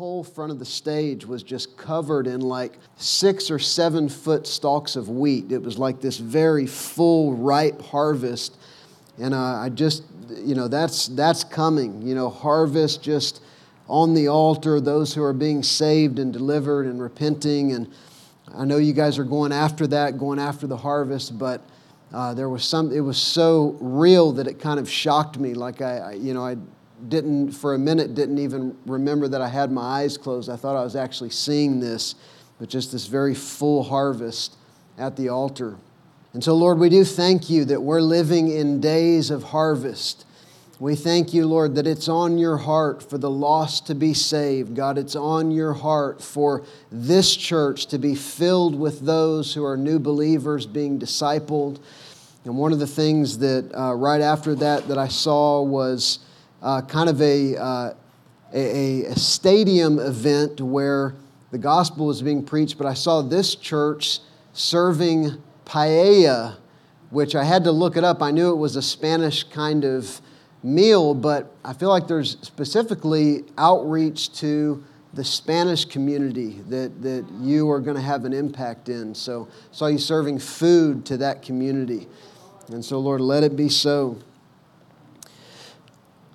whole front of the stage was just covered in like six or seven foot stalks of wheat. It was like this very full, ripe harvest. And uh, I just, you know, that's, that's coming. You know, harvest just on the altar, those who are being saved and delivered and repenting. And I know you guys are going after that, going after the harvest, but. Uh, there was some, it was so real that it kind of shocked me. Like I, I you know, I didn't, for a minute, didn't even remember that I had my eyes closed. I thought I was actually seeing this, but just this very full harvest at the altar. And so, Lord, we do thank you that we're living in days of harvest. We thank you, Lord, that it's on your heart for the lost to be saved. God, it's on your heart for this church to be filled with those who are new believers being discipled. And one of the things that uh, right after that that I saw was uh, kind of a, uh, a, a stadium event where the gospel was being preached, but I saw this church serving paella, which I had to look it up. I knew it was a Spanish kind of meal, but I feel like there's specifically outreach to the Spanish community that, that you are going to have an impact in. So, saw you serving food to that community. And so, Lord, let it be so.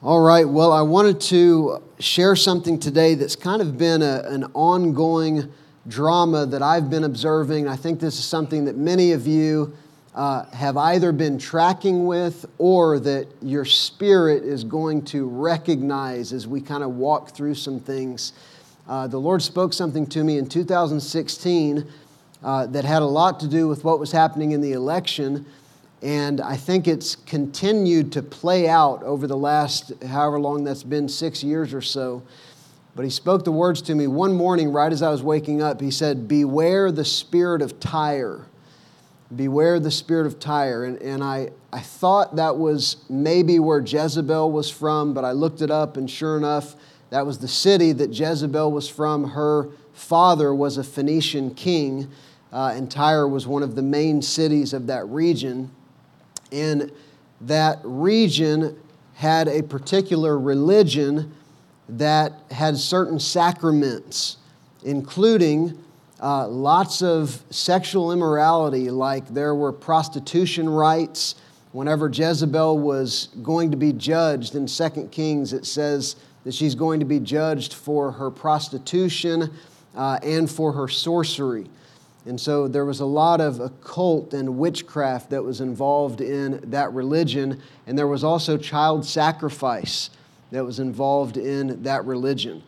All right, well, I wanted to share something today that's kind of been a, an ongoing drama that I've been observing. I think this is something that many of you uh, have either been tracking with or that your spirit is going to recognize as we kind of walk through some things. Uh, the Lord spoke something to me in 2016 uh, that had a lot to do with what was happening in the election and I think it's continued to play out over the last, however long that's been, six years or so. But he spoke the words to me one morning right as I was waking up. He said, Beware the spirit of Tyre. Beware the spirit of Tyre. And, and I, I thought that was maybe where Jezebel was from, but I looked it up, and sure enough, that was the city that Jezebel was from. Her father was a Phoenician king, uh, and Tyre was one of the main cities of that region. And that region had a particular religion that had certain sacraments, including uh, lots of sexual immorality, like there were prostitution rites. Whenever Jezebel was going to be judged in 2 Kings, it says that she's going to be judged for her prostitution uh, and for her sorcery. And so there was a lot of occult and witchcraft that was involved in that religion. And there was also child sacrifice that was involved in that religion.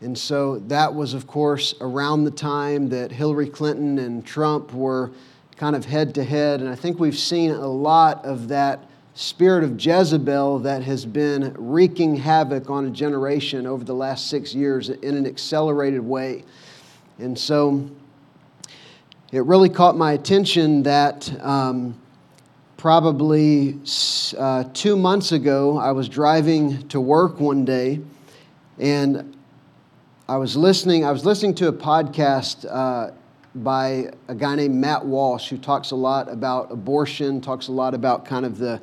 And so that was, of course, around the time that Hillary Clinton and Trump were kind of head to head. And I think we've seen a lot of that spirit of Jezebel that has been wreaking havoc on a generation over the last six years in an accelerated way. And so it really caught my attention that um, probably uh, two months ago, I was driving to work one day and I was listening. I was listening to a podcast uh, by a guy named Matt Walsh who talks a lot about abortion, talks a lot about kind of the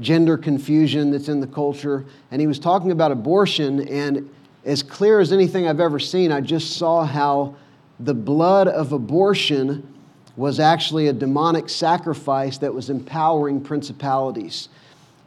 gender confusion that's in the culture. And he was talking about abortion, and as clear as anything I've ever seen, I just saw how the blood of abortion was actually a demonic sacrifice that was empowering principalities.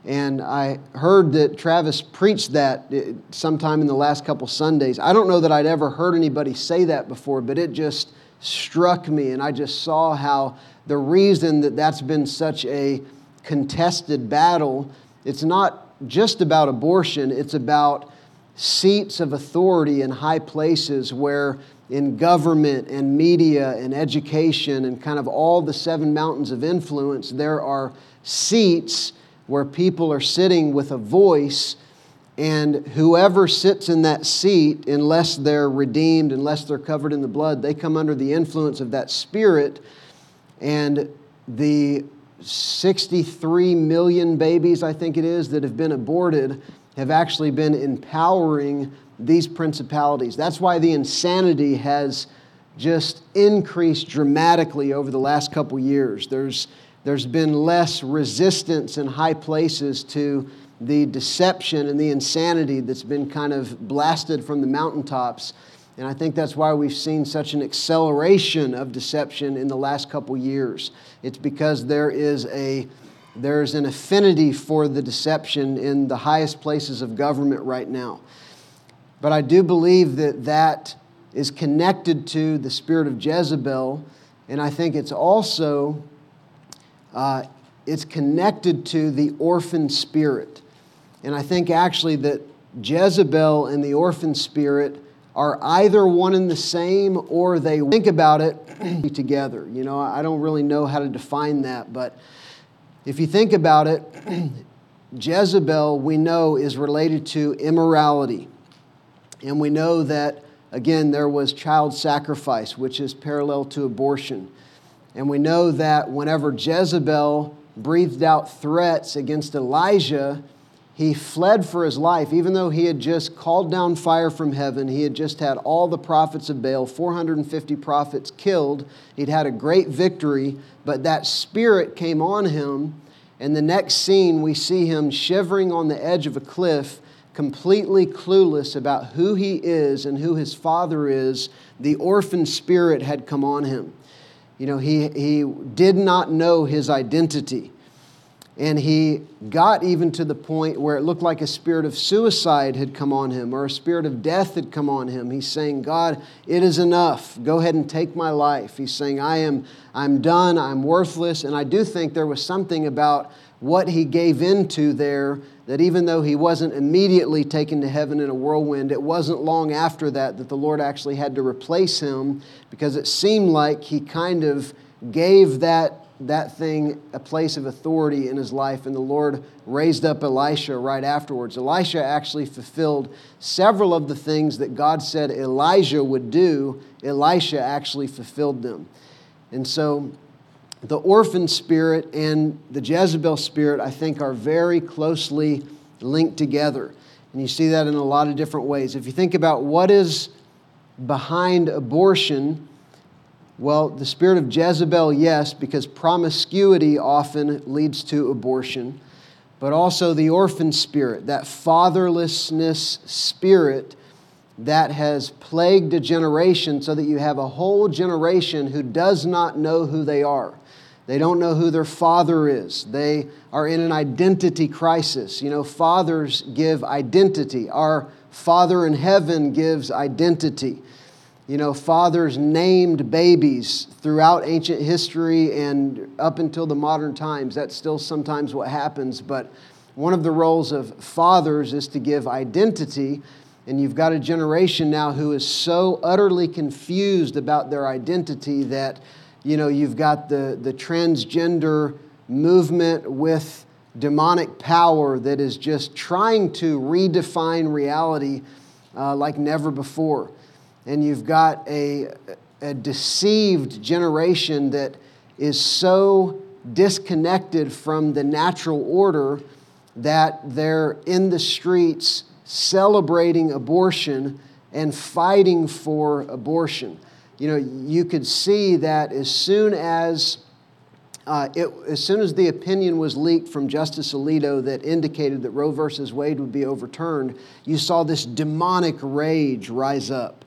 And I heard that Travis preached that uh, sometime in the last couple Sundays. I don't know that I'd ever heard anybody say that before, but it just struck me. And I just saw how the reason that that's been such a contested battle, it's not just about abortion, it's about seats of authority in high places where in government and media and education and kind of all the seven mountains of influence, there are seats where people are sitting with a voice, and whoever sits in that seat, unless they're redeemed, unless they're covered in the blood, they come under the influence of that spirit. And the 63 million babies, I think it is, that have been aborted have actually been empowering these principalities. That's why the insanity has just increased dramatically over the last couple years. There's, there's been less resistance in high places to the deception and the insanity that's been kind of blasted from the mountaintops. And I think that's why we've seen such an acceleration of deception in the last couple years. It's because there is a there's an affinity for the deception in the highest places of government right now. But I do believe that that is connected to the spirit of Jezebel, and I think it's also uh, it's connected to the orphan spirit. And I think actually that Jezebel and the orphan spirit are either one and the same or they think about it together. You know, I don't really know how to define that, but if you think about it, Jezebel, we know, is related to immorality. And we know that, again, there was child sacrifice, which is parallel to abortion. And we know that whenever Jezebel breathed out threats against Elijah, he fled for his life, even though he had just called down fire from heaven. He had just had all the prophets of Baal, 450 prophets killed. He'd had a great victory, but that spirit came on him. And the next scene, we see him shivering on the edge of a cliff, completely clueless about who he is and who his father is. The orphan spirit had come on him. You know, he, he did not know his identity. And he got even to the point where it looked like a spirit of suicide had come on him or a spirit of death had come on him. He's saying, God, it is enough. Go ahead and take my life. He's saying, I am I'm done, I'm worthless. And I do think there was something about what he gave into there that even though he wasn't immediately taken to heaven in a whirlwind, it wasn't long after that that the Lord actually had to replace him because it seemed like he kind of gave that that thing a place of authority in his life, and the Lord raised up Elisha right afterwards. Elisha actually fulfilled several of the things that God said Elijah would do, Elisha actually fulfilled them. And so the orphan spirit and the Jezebel spirit, I think, are very closely linked together. And you see that in a lot of different ways. If you think about what is behind abortion, well, the spirit of Jezebel, yes, because promiscuity often leads to abortion, but also the orphan spirit, that fatherlessness spirit that has plagued a generation so that you have a whole generation who does not know who they are. They don't know who their father is. They are in an identity crisis. You know, fathers give identity. Our Father in heaven gives identity. You know, fathers named babies throughout ancient history and up until the modern times. That's still sometimes what happens. But one of the roles of fathers is to give identity. And you've got a generation now who is so utterly confused about their identity that, you know, you've got the, the transgender movement with demonic power that is just trying to redefine reality uh, like never before and you've got a, a deceived generation that is so disconnected from the natural order that they're in the streets celebrating abortion and fighting for abortion. You know, you could see that as soon as uh, it, as soon as the opinion was leaked from Justice Alito that indicated that Roe versus Wade would be overturned, you saw this demonic rage rise up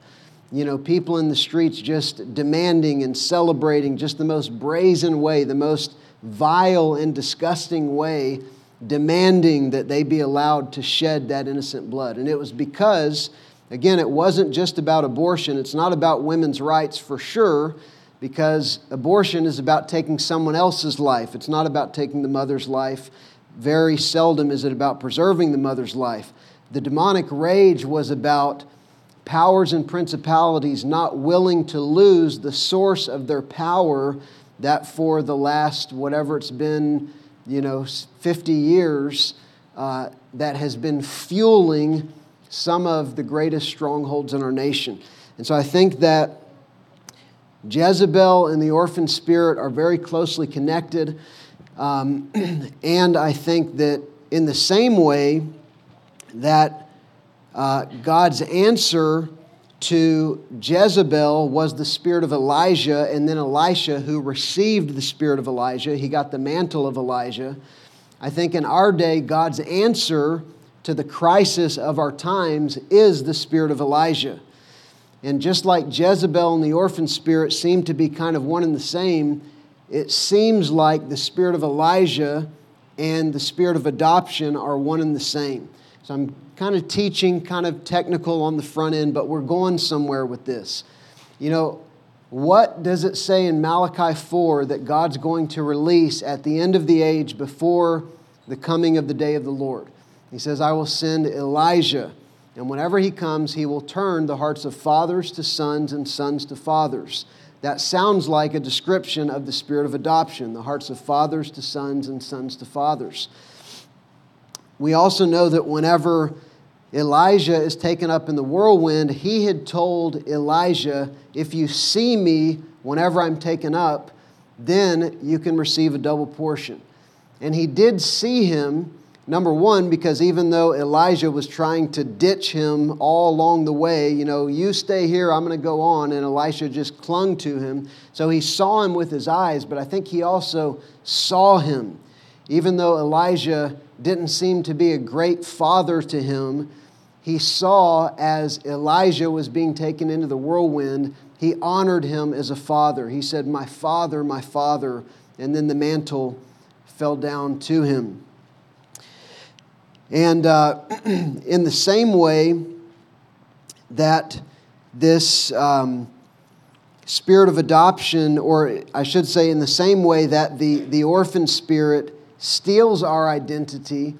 you know, people in the streets just demanding and celebrating just the most brazen way, the most vile and disgusting way, demanding that they be allowed to shed that innocent blood. And it was because, again, it wasn't just about abortion, it's not about women's rights for sure. Because abortion is about taking someone else's life. It's not about taking the mother's life. Very seldom is it about preserving the mother's life. The demonic rage was about powers and principalities not willing to lose the source of their power that for the last, whatever it's been, you know, 50 years, uh, that has been fueling some of the greatest strongholds in our nation. And so I think that Jezebel and the orphan spirit are very closely connected. Um, and I think that in the same way that uh, God's answer to Jezebel was the spirit of Elijah, and then Elisha, who received the spirit of Elijah, he got the mantle of Elijah. I think in our day, God's answer to the crisis of our times is the spirit of Elijah. And just like Jezebel and the orphan spirit seem to be kind of one and the same, it seems like the spirit of Elijah and the spirit of adoption are one and the same. So I'm kind of teaching, kind of technical on the front end, but we're going somewhere with this. You know, what does it say in Malachi 4 that God's going to release at the end of the age before the coming of the day of the Lord? He says, I will send Elijah, and whenever he comes, he will turn the hearts of fathers to sons and sons to fathers. That sounds like a description of the spirit of adoption, the hearts of fathers to sons and sons to fathers. We also know that whenever Elijah is taken up in the whirlwind, he had told Elijah, If you see me whenever I'm taken up, then you can receive a double portion. And he did see him, number one, because even though Elijah was trying to ditch him all along the way, you know, you stay here, I'm going to go on, and Elisha just clung to him. So he saw him with his eyes, but I think he also saw him. Even though Elijah didn't seem to be a great father to him, he saw as Elijah was being taken into the whirlwind, he honored him as a father. He said, My father, my father. And then the mantle fell down to him. And uh, in the same way that this um, spirit of adoption, or I should say, in the same way that the, the orphan spirit steals our identity,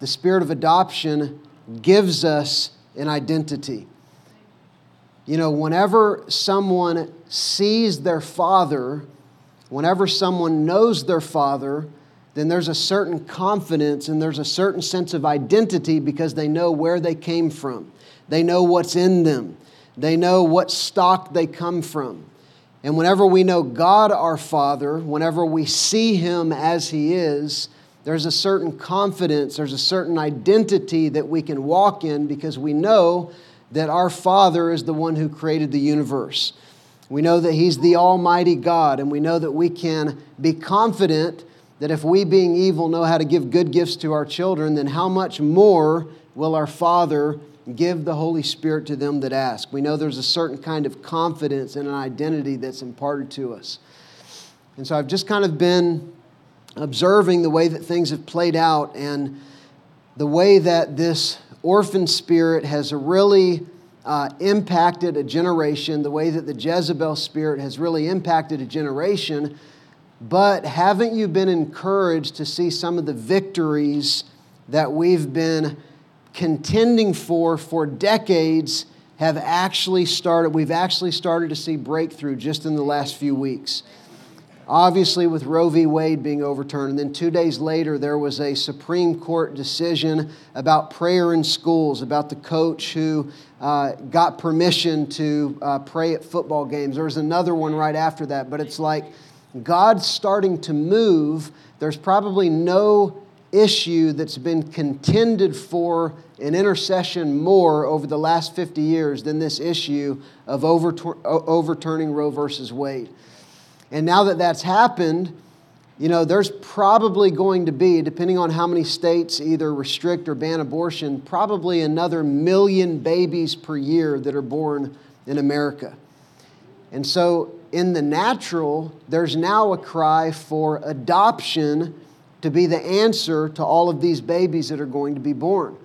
the spirit of adoption gives us an identity. You know, whenever someone sees their father, whenever someone knows their father, then there's a certain confidence and there's a certain sense of identity because they know where they came from. They know what's in them. They know what stock they come from. And whenever we know God our Father, whenever we see Him as He is, there's a certain confidence, there's a certain identity that we can walk in because we know that our Father is the one who created the universe. We know that He's the Almighty God, and we know that we can be confident that if we, being evil, know how to give good gifts to our children, then how much more will our Father give the Holy Spirit to them that ask? We know there's a certain kind of confidence and an identity that's imparted to us. And so I've just kind of been observing the way that things have played out and the way that this orphan spirit has really uh, impacted a generation, the way that the Jezebel spirit has really impacted a generation. But haven't you been encouraged to see some of the victories that we've been contending for for decades have actually started? We've actually started to see breakthrough just in the last few weeks obviously with Roe v. Wade being overturned. And then two days later, there was a Supreme Court decision about prayer in schools, about the coach who uh, got permission to uh, pray at football games. There was another one right after that, but it's like God's starting to move. There's probably no issue that's been contended for in intercession more over the last 50 years than this issue of overturning Roe versus Wade. And now that that's happened, you know, there's probably going to be, depending on how many states either restrict or ban abortion, probably another million babies per year that are born in America. And so, in the natural, there's now a cry for adoption to be the answer to all of these babies that are going to be born.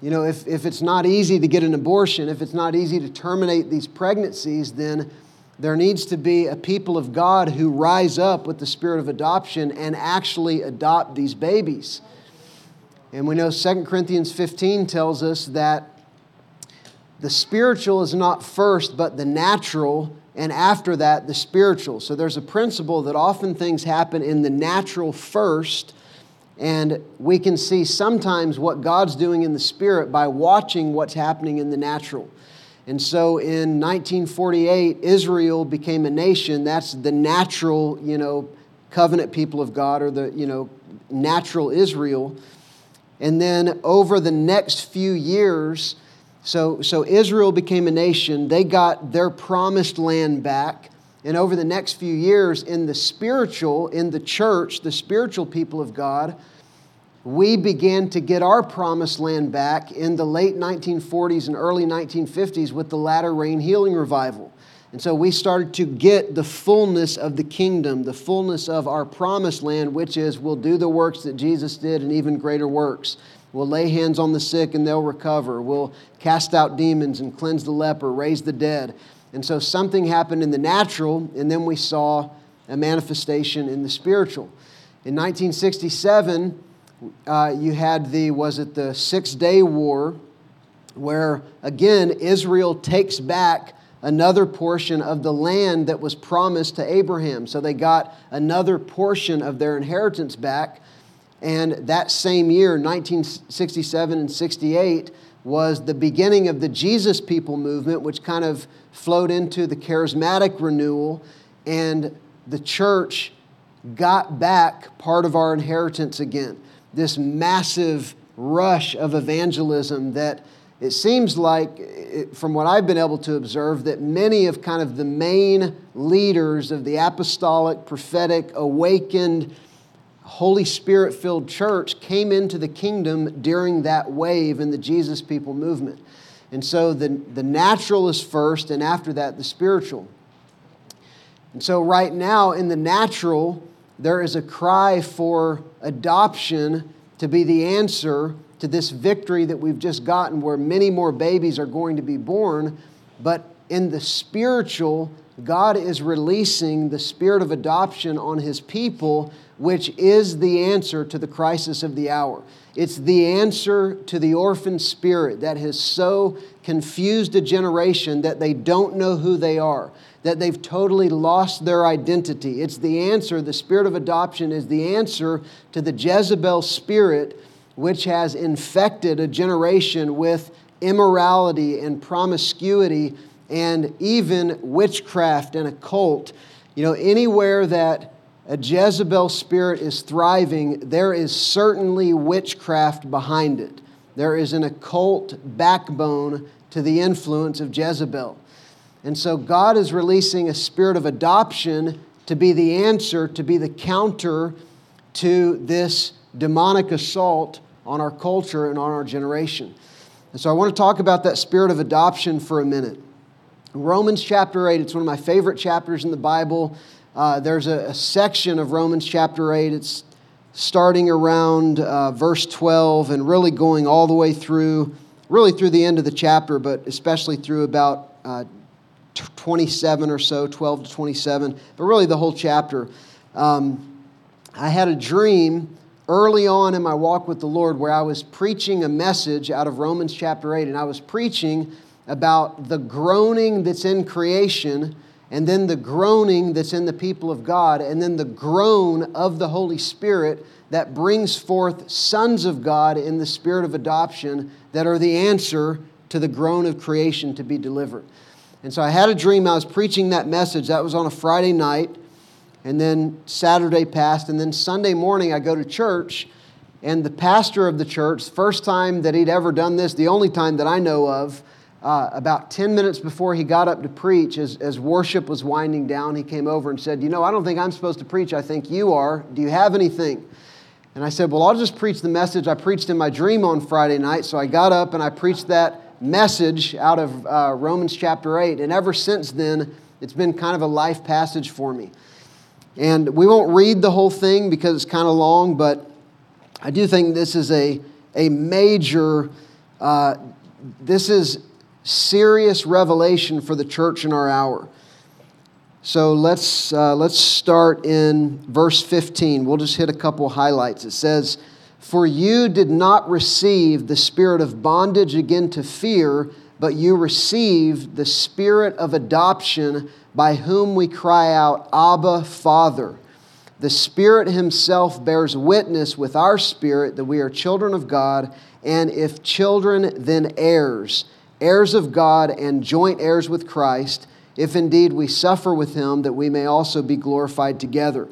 You know, if, if it's not easy to get an abortion, if it's not easy to terminate these pregnancies, then there needs to be a people of God who rise up with the spirit of adoption and actually adopt these babies. And we know 2 Corinthians 15 tells us that the spiritual is not first, but the natural, and after that, the spiritual. So there's a principle that often things happen in the natural first, and we can see sometimes what God's doing in the spirit by watching what's happening in the natural. And so in 1948, Israel became a nation. That's the natural, you know, covenant people of God or the, you know, natural Israel. And then over the next few years, so, so Israel became a nation. They got their promised land back. And over the next few years, in the spiritual, in the church, the spiritual people of God, we began to get our promised land back in the late 1940s and early 1950s with the latter rain healing revival. And so we started to get the fullness of the kingdom, the fullness of our promised land, which is we'll do the works that Jesus did and even greater works. We'll lay hands on the sick and they'll recover. We'll cast out demons and cleanse the leper, raise the dead. And so something happened in the natural, and then we saw a manifestation in the spiritual. In 1967, uh, you had the, was it the Six Day War, where again, Israel takes back another portion of the land that was promised to Abraham. So they got another portion of their inheritance back. And that same year, 1967 and 68, was the beginning of the Jesus People movement, which kind of flowed into the charismatic renewal. And the church got back part of our inheritance again this massive rush of evangelism that it seems like, from what I've been able to observe, that many of kind of the main leaders of the apostolic, prophetic, awakened, Holy Spirit filled church came into the kingdom during that wave in the Jesus people movement. And so the, the natural is first, and after that, the spiritual. And so, right now, in the natural, there is a cry for adoption to be the answer to this victory that we've just gotten, where many more babies are going to be born. But in the spiritual, God is releasing the spirit of adoption on his people, which is the answer to the crisis of the hour. It's the answer to the orphan spirit that has so confused a generation that they don't know who they are that they've totally lost their identity. It's the answer, the spirit of adoption is the answer to the Jezebel spirit, which has infected a generation with immorality and promiscuity and even witchcraft and occult. You know, anywhere that a Jezebel spirit is thriving, there is certainly witchcraft behind it. There is an occult backbone to the influence of Jezebel. And so God is releasing a spirit of adoption to be the answer, to be the counter to this demonic assault on our culture and on our generation. And so I want to talk about that spirit of adoption for a minute. Romans chapter 8, it's one of my favorite chapters in the Bible. Uh, there's a, a, section of Romans chapter 8. It's starting around uh, verse 12 and really going all the way through, really through the end of the chapter, but especially through about uh, 27 or so, 12 to 27, but really the whole chapter. Um, I had a dream early on in my walk with the Lord where I was preaching a message out of Romans chapter 8, and I was preaching about the groaning that's in creation, and then the groaning that's in the people of God, and then the groan of the Holy Spirit that brings forth sons of God in the spirit of adoption that are the answer to the groan of creation to be delivered. And so I had a dream. I was preaching that message. That was on a Friday night. And then Saturday passed. And then Sunday morning, I go to church. And the pastor of the church, first time that he'd ever done this, the only time that I know of, uh, about 10 minutes before he got up to preach, as, as worship was winding down, he came over and said, You know, I don't think I'm supposed to preach. I think you are. Do you have anything? And I said, Well, I'll just preach the message I preached in my dream on Friday night. So I got up and I preached that message out of uh, Romans chapter 8. And ever since then, it's been kind of a life passage for me. And we won't read the whole thing because it's kind of long, but I do think this is a, a major, uh, this is serious revelation for the church in our hour. So let's, uh, let's start in verse 15. We'll just hit a couple highlights. It says, for you did not receive the spirit of bondage again to fear, but you received the spirit of adoption by whom we cry out, Abba, Father. The Spirit Himself bears witness with our spirit that we are children of God, and if children, then heirs, heirs of God and joint heirs with Christ, if indeed we suffer with Him, that we may also be glorified together.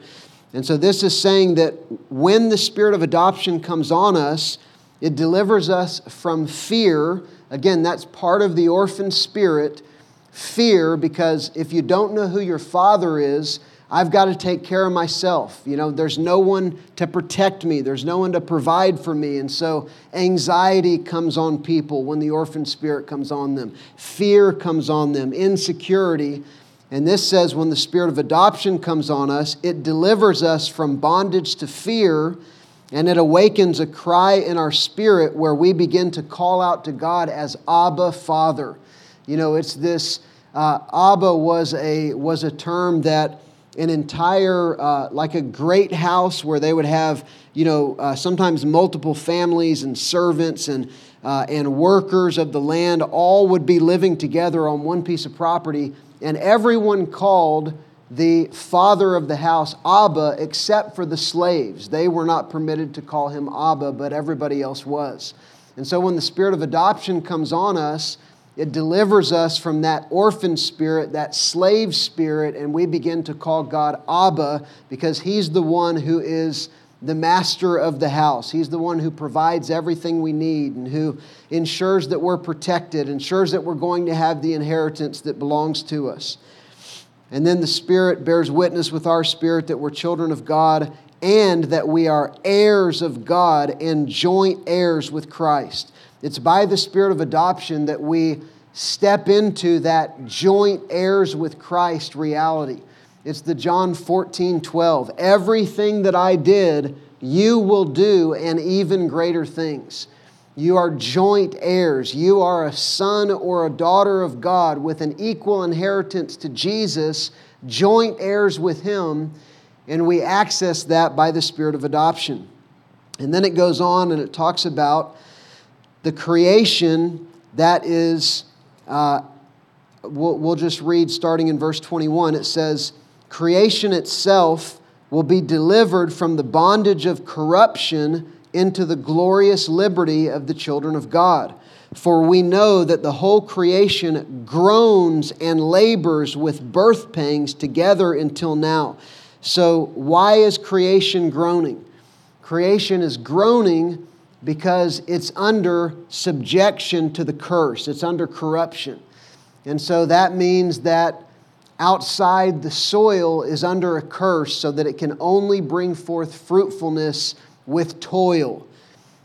And so this is saying that when the spirit of adoption comes on us, it delivers us from fear. Again, that's part of the orphan spirit. Fear, because if you don't know who your father is, I've got to take care of myself. You know, there's no one to protect me, there's no one to provide for me. And so anxiety comes on people when the orphan spirit comes on them, fear comes on them, insecurity. And this says when the spirit of adoption comes on us, it delivers us from bondage to fear and it awakens a cry in our spirit where we begin to call out to God as Abba, Father. You know, it's this, uh, Abba was a, was a term that an entire, uh, like a great house where they would have, you know, uh, sometimes multiple families and servants and, uh, and workers of the land all would be living together on one piece of property, and everyone called the father of the house Abba, except for the slaves. They were not permitted to call him Abba, but everybody else was. And so when the spirit of adoption comes on us, it delivers us from that orphan spirit, that slave spirit, and we begin to call God Abba because He's the one who is the master of the house. He's the one who provides everything we need and who ensures that we're protected, ensures that we're going to have the inheritance that belongs to us. And then the Spirit bears witness with our spirit that we're children of God and that we are heirs of God and joint heirs with Christ. It's by the Spirit of adoption that we step into that joint heirs with Christ reality. It's the John 14, 12. Everything that I did, you will do, and even greater things. You are joint heirs. You are a son or a daughter of God with an equal inheritance to Jesus, joint heirs with Him, and we access that by the Spirit of adoption. And then it goes on and it talks about the creation that is, uh, we'll, we'll just read starting in verse 21. It says, Creation itself will be delivered from the bondage of corruption into the glorious liberty of the children of God. For we know that the whole creation groans and labors with birth pangs together until now. So, why is creation groaning? Creation is groaning because it's under subjection to the curse, it's under corruption. And so that means that outside the soil is under a curse so that it can only bring forth fruitfulness with toil.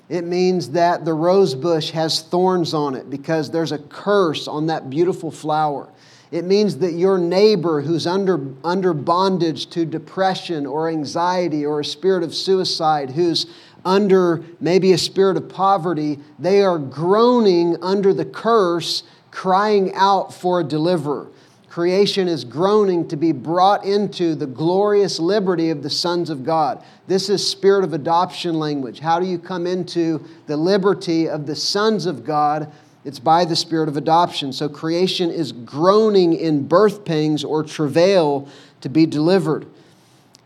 It means that the rose bush has thorns on it because there's a curse on that beautiful flower. It means that your neighbor who's under, under bondage to depression or anxiety or a spirit of suicide, who's under maybe a spirit of poverty, they are groaning under the curse, crying out for a deliverer creation is groaning to be brought into the glorious liberty of the sons of God. This is spirit of adoption language. How do you come into the liberty of the sons of God? It's by the spirit of adoption. So creation is groaning in birth pangs or travail to be delivered.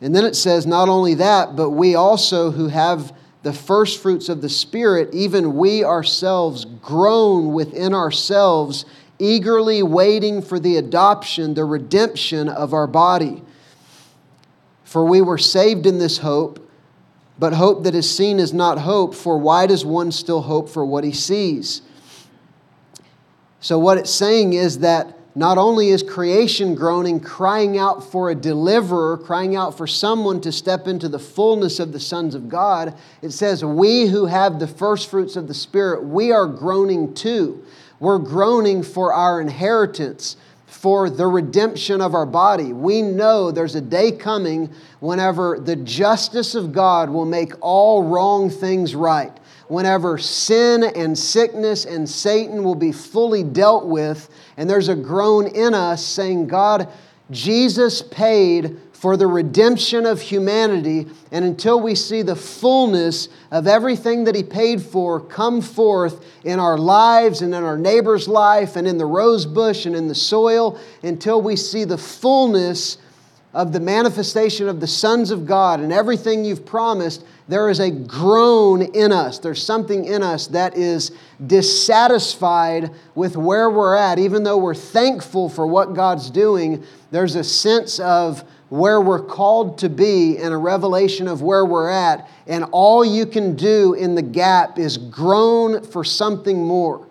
And then it says, not only that, but we also who have the first fruits of the Spirit, even we ourselves groan within ourselves eagerly waiting for the adoption, the redemption of our body. For we were saved in this hope, but hope that is seen is not hope, for why does one still hope for what he sees? So, what it's saying is that not only is creation groaning, crying out for a deliverer, crying out for someone to step into the fullness of the sons of God, it says, We who have the first fruits of the Spirit, we are groaning too. We're groaning for our inheritance, for the redemption of our body. We know there's a day coming whenever the justice of God will make all wrong things right. Whenever sin and sickness and Satan will be fully dealt with, and there's a groan in us saying, God, Jesus paid for the redemption of humanity. And until we see the fullness of everything that He paid for come forth in our lives and in our neighbor's life and in the rose bush and in the soil, until we see the fullness of the manifestation of the sons of God and everything you've promised, there is a groan in us. There's something in us that is dissatisfied with where we're at. Even though we're thankful for what God's doing, there's a sense of where we're called to be and a revelation of where we're at. And all you can do in the gap is groan for something more.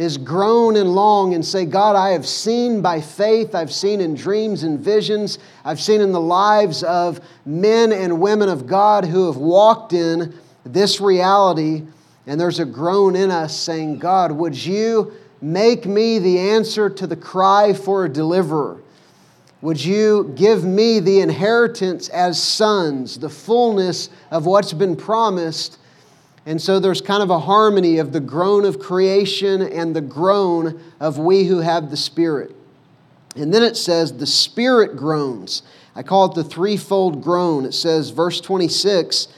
Is groan and long and say, God, I have seen by faith, I've seen in dreams and visions, I've seen in the lives of men and women of God who have walked in this reality. And there's a groan in us saying, God, would you make me the answer to the cry for a deliverer? Would you give me the inheritance as sons, the fullness of what's been promised? And so there's kind of a harmony of the groan of creation and the groan of we who have the Spirit. And then it says, the Spirit groans. I call it the threefold groan. It says, verse 26,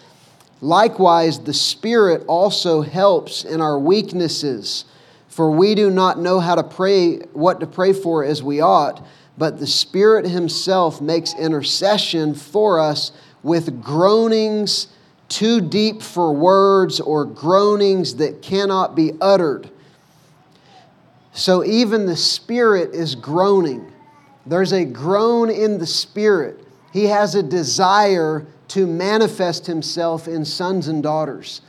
likewise, the Spirit also helps in our weaknesses, for we do not know how to pray, what to pray for as we ought but the Spirit Himself makes intercession for us with groanings too deep for words or groanings that cannot be uttered. So even the Spirit is groaning. There's a groan in the Spirit. He has a desire to manifest Himself in sons and daughters.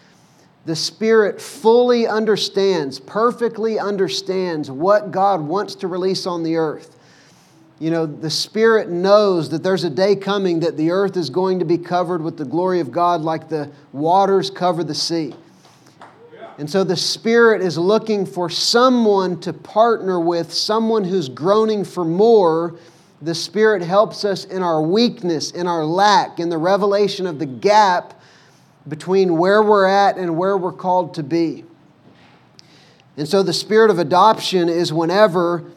The Spirit fully understands, perfectly understands what God wants to release on the earth. You know, the Spirit knows that there's a day coming that the earth is going to be covered with the glory of God like the waters cover the sea. And so the Spirit is looking for someone to partner with, someone who's groaning for more. The Spirit helps us in our weakness, in our lack, in the revelation of the gap between where we're at and where we're called to be. And so the Spirit of adoption is whenever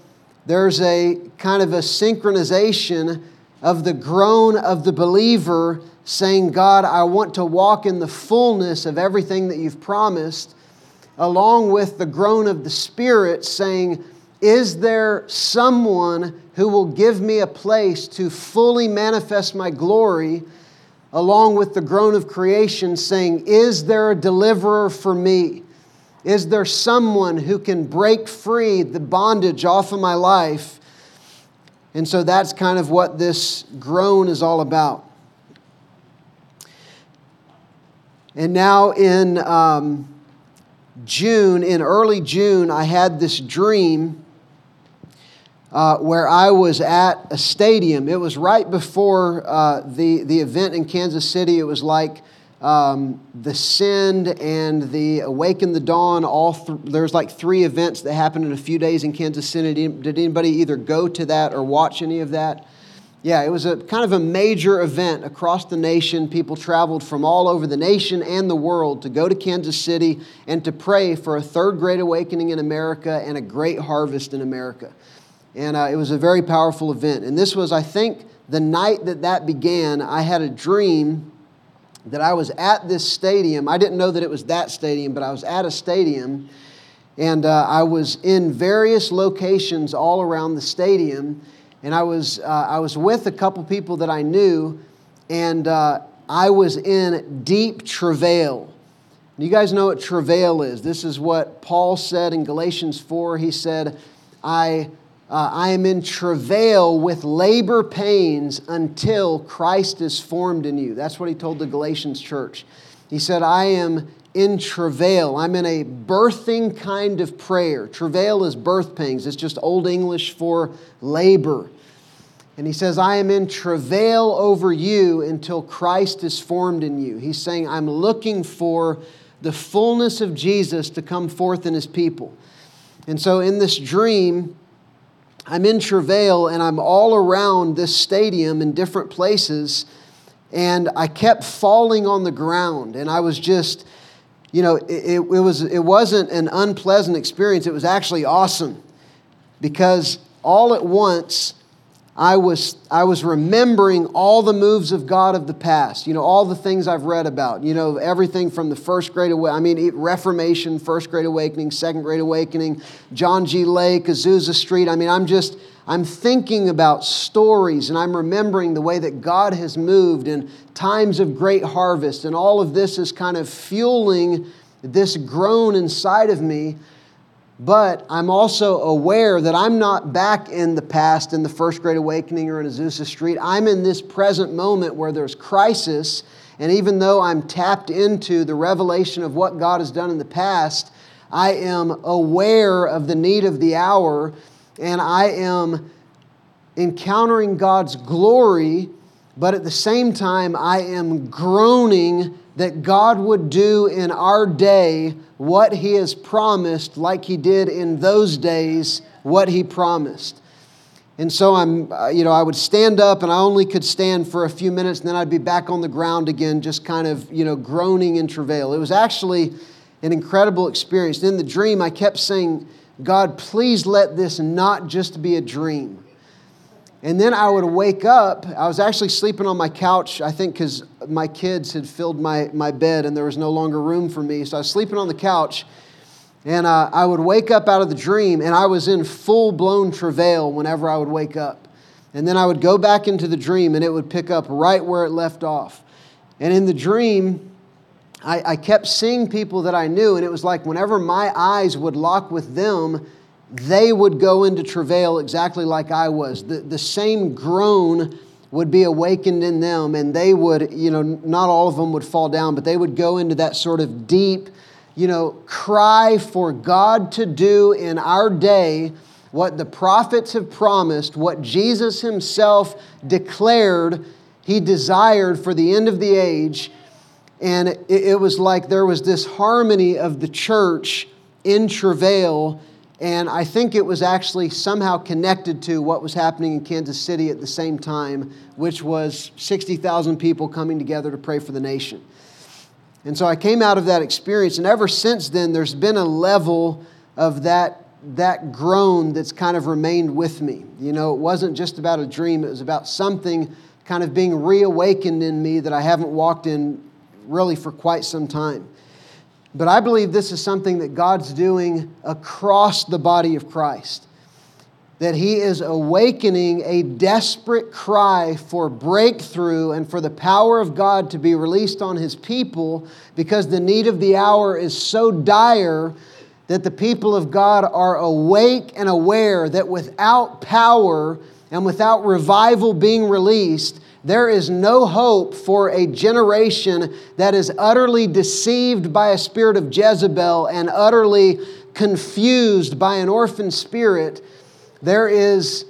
there's a kind of a synchronization of the groan of the believer saying, God, I want to walk in the fullness of everything that you've promised, along with the groan of the Spirit saying, Is there someone who will give me a place to fully manifest my glory? Along with the groan of creation saying, Is there a deliverer for me? Is there someone who can break free the bondage off of my life? And so that's kind of what this groan is all about. And now in um, June, in early June, I had this dream uh, where I was at a stadium. It was right before uh, the, the event in Kansas City. It was like um, the Send and the Awaken the Dawn. All th- there's like three events that happened in a few days in Kansas City. Did anybody either go to that or watch any of that? Yeah, it was a kind of a major event across the nation. People traveled from all over the nation and the world to go to Kansas City and to pray for a third great awakening in America and a great harvest in America. And uh, it was a very powerful event. And this was, I think, the night that that began. I had a dream that I was at this stadium. I didn't know that it was that stadium, but I was at a stadium and uh, I was in various locations all around the stadium. And I was, uh, I was with a couple people that I knew, and uh, I was in deep travail. You guys know what travail is. This is what Paul said in Galatians 4. He said, I uh, I am in travail with labor pains until Christ is formed in you. That's what he told the Galatians church. He said, I am in travail. I'm in a birthing kind of prayer. Travail is birth pains, it's just Old English for labor. And he says, I am in travail over you until Christ is formed in you. He's saying, I'm looking for the fullness of Jesus to come forth in his people. And so in this dream, I'm in travail and I'm all around this stadium in different places. And I kept falling on the ground. And I was just, you know, it, it, was, it wasn't an unpleasant experience. It was actually awesome because all at once, I was, I was remembering all the moves of God of the past, you know, all the things I've read about, you know, everything from the first great awakening, I mean, Reformation, first great awakening, second great awakening, John G. Lake, Azusa Street. I mean, I'm just, I'm thinking about stories and I'm remembering the way that God has moved in times of great harvest. And all of this is kind of fueling this groan inside of me but I'm also aware that I'm not back in the past in the First Great Awakening or in Azusa Street. I'm in this present moment where there's crisis. And even though I'm tapped into the revelation of what God has done in the past, I am aware of the need of the hour, and I am encountering God's glory, but at the same time, I am groaning that God would do in our day what He has promised, like He did in those days, what He promised. And so I'm, uh, you know, I would stand up and I only could stand for a few minutes and then I'd be back on the ground again, just kind of, you know, groaning in travail. It was actually an incredible experience. In the dream, I kept saying, God, please let this not just be a dream. And then I would wake up. I was actually sleeping on my couch, I think, because my kids had filled my, my bed and there was no longer room for me. So I was sleeping on the couch. And uh, I would wake up out of the dream, and I was in full blown travail whenever I would wake up. And then I would go back into the dream, and it would pick up right where it left off. And in the dream, I, I kept seeing people that I knew, and it was like whenever my eyes would lock with them, they would go into travail exactly like I was. The, the same groan would be awakened in them, and they would, you know, not all of them would fall down, but they would go into that sort of deep, you know, cry for God to do in our day what the prophets have promised, what Jesus himself declared he desired for the end of the age. And it, it was like there was this harmony of the church in travail and I think it was actually somehow connected to what was happening in Kansas City at the same time, which was 60,000 people coming together to pray for the nation. And so I came out of that experience, and ever since then, there's been a level of that, that groan that's kind of remained with me. You know, it wasn't just about a dream, it was about something kind of being reawakened in me that I haven't walked in really for quite some time. But I believe this is something that God's doing across the body of Christ. That He is awakening a desperate cry for breakthrough and for the power of God to be released on His people because the need of the hour is so dire that the people of God are awake and aware that without power and without revival being released, there is no hope for a generation that is utterly deceived by a spirit of Jezebel and utterly confused by an orphan spirit. There is,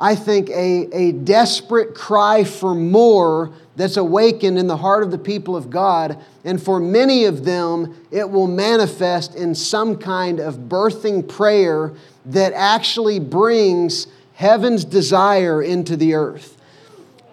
I think, a, a desperate cry for more that's awakened in the heart of the people of God. And for many of them, it will manifest in some kind of birthing prayer that actually brings heaven's desire into the earth.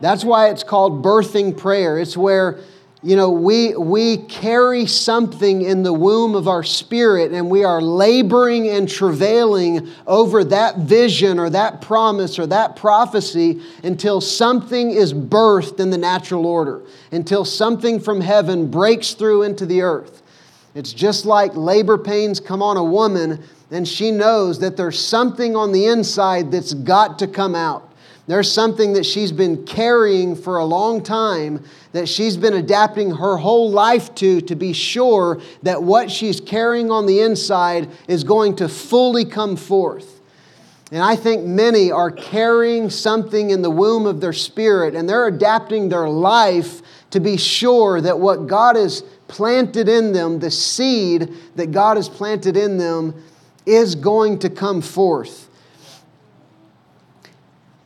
That's why it's called birthing prayer. It's where, you know, we, we carry something in the womb of our spirit and we are laboring and travailing over that vision or that promise or that prophecy until something is birthed in the natural order, until something from heaven breaks through into the earth. It's just like labor pains come on a woman and she knows that there's something on the inside that's got to come out. There's something that she's been carrying for a long time that she's been adapting her whole life to to be sure that what she's carrying on the inside is going to fully come forth. And I think many are carrying something in the womb of their spirit and they're adapting their life to be sure that what God has planted in them, the seed that God has planted in them, is going to come forth.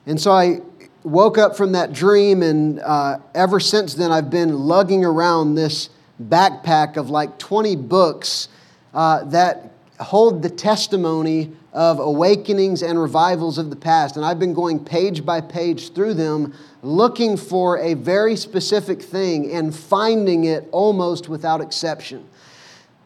And so I woke up from that dream, and uh, ever since then, I've been lugging around this backpack of like 20 books uh, that hold the testimony of awakenings and revivals of the past. And I've been going page by page through them, looking for a very specific thing and finding it almost without exception.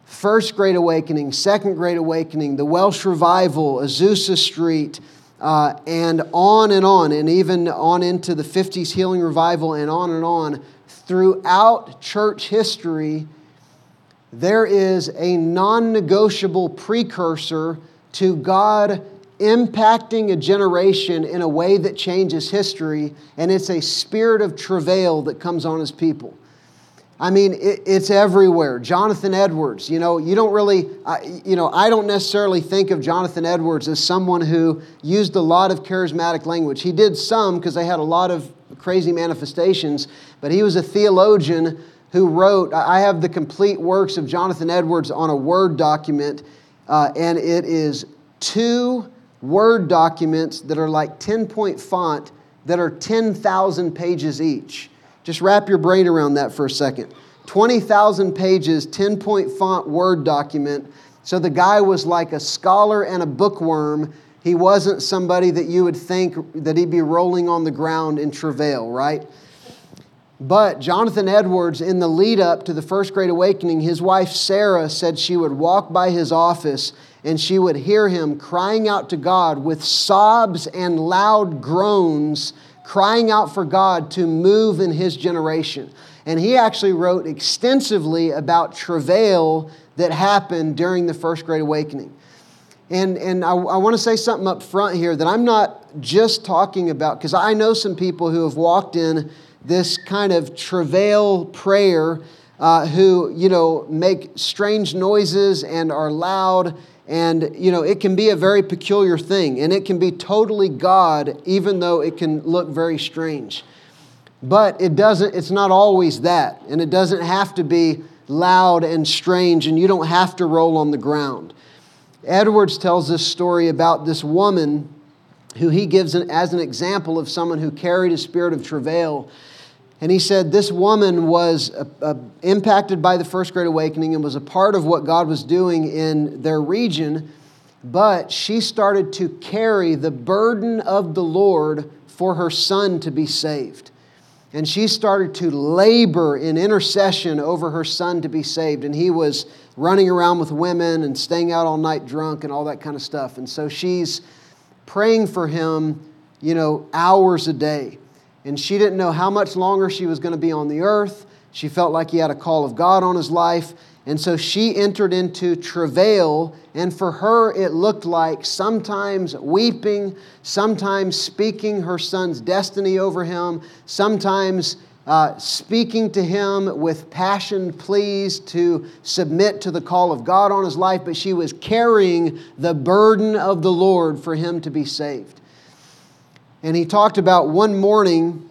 First Great Awakening, Second Great Awakening, the Welsh Revival, Azusa Street, uh, and on and on, and even on into the 50s healing revival, and on and on. Throughout church history, there is a non negotiable precursor to God impacting a generation in a way that changes history, and it's a spirit of travail that comes on his people. I mean, it, it's everywhere. Jonathan Edwards, you know, you don't really, you know, I don't necessarily think of Jonathan Edwards as someone who used a lot of charismatic language. He did some because they had a lot of crazy manifestations, but he was a theologian who wrote, I have the complete works of Jonathan Edwards on a Word document. uh, and it is two Word documents that are like 10 point font that are 10,000 pages each. Just wrap your brain around that for a second. 20,000 pages, 10 point font Word document. So the guy was like a scholar and a bookworm. He wasn't somebody that you would think that he'd be rolling on the ground in travail, right? But Jonathan Edwards, in the lead up to the First Great Awakening, his wife Sarah said she would walk by his office and she would hear him crying out to God with sobs and loud groans, crying out for God to move in his generation. And he actually wrote extensively about travail that happened during the First Great Awakening. And, and I, I want to say something up front here that I'm not just talking about, because I know some people who have walked in this kind of travail prayer uh, who, you know, make strange noises and are loud. And, you know, it can be a very peculiar thing. And it can be totally God, even though it can look very strange. But it doesn't, it's not always that. And it doesn't have to be loud and strange, and you don't have to roll on the ground. Edwards tells this story about this woman who he gives as an example of someone who carried a spirit of travail. And he said this woman was uh, uh, impacted by the First Great Awakening and was a part of what God was doing in their region, but she started to carry the burden of the Lord for her son to be saved. And she started to labor in intercession over her son to be saved. And he was running around with women and staying out all night drunk and all that kind of stuff. And so she's praying for him, you know, hours a day. And she didn't know how much longer she was going to be on the earth. She felt like he had a call of God on his life. And so she entered into travail, and for her it looked like sometimes weeping, sometimes speaking her son's destiny over him, sometimes uh, speaking to him with passion pleas to submit to the call of God on his life, but she was carrying the burden of the Lord for him to be saved. And he talked about one morning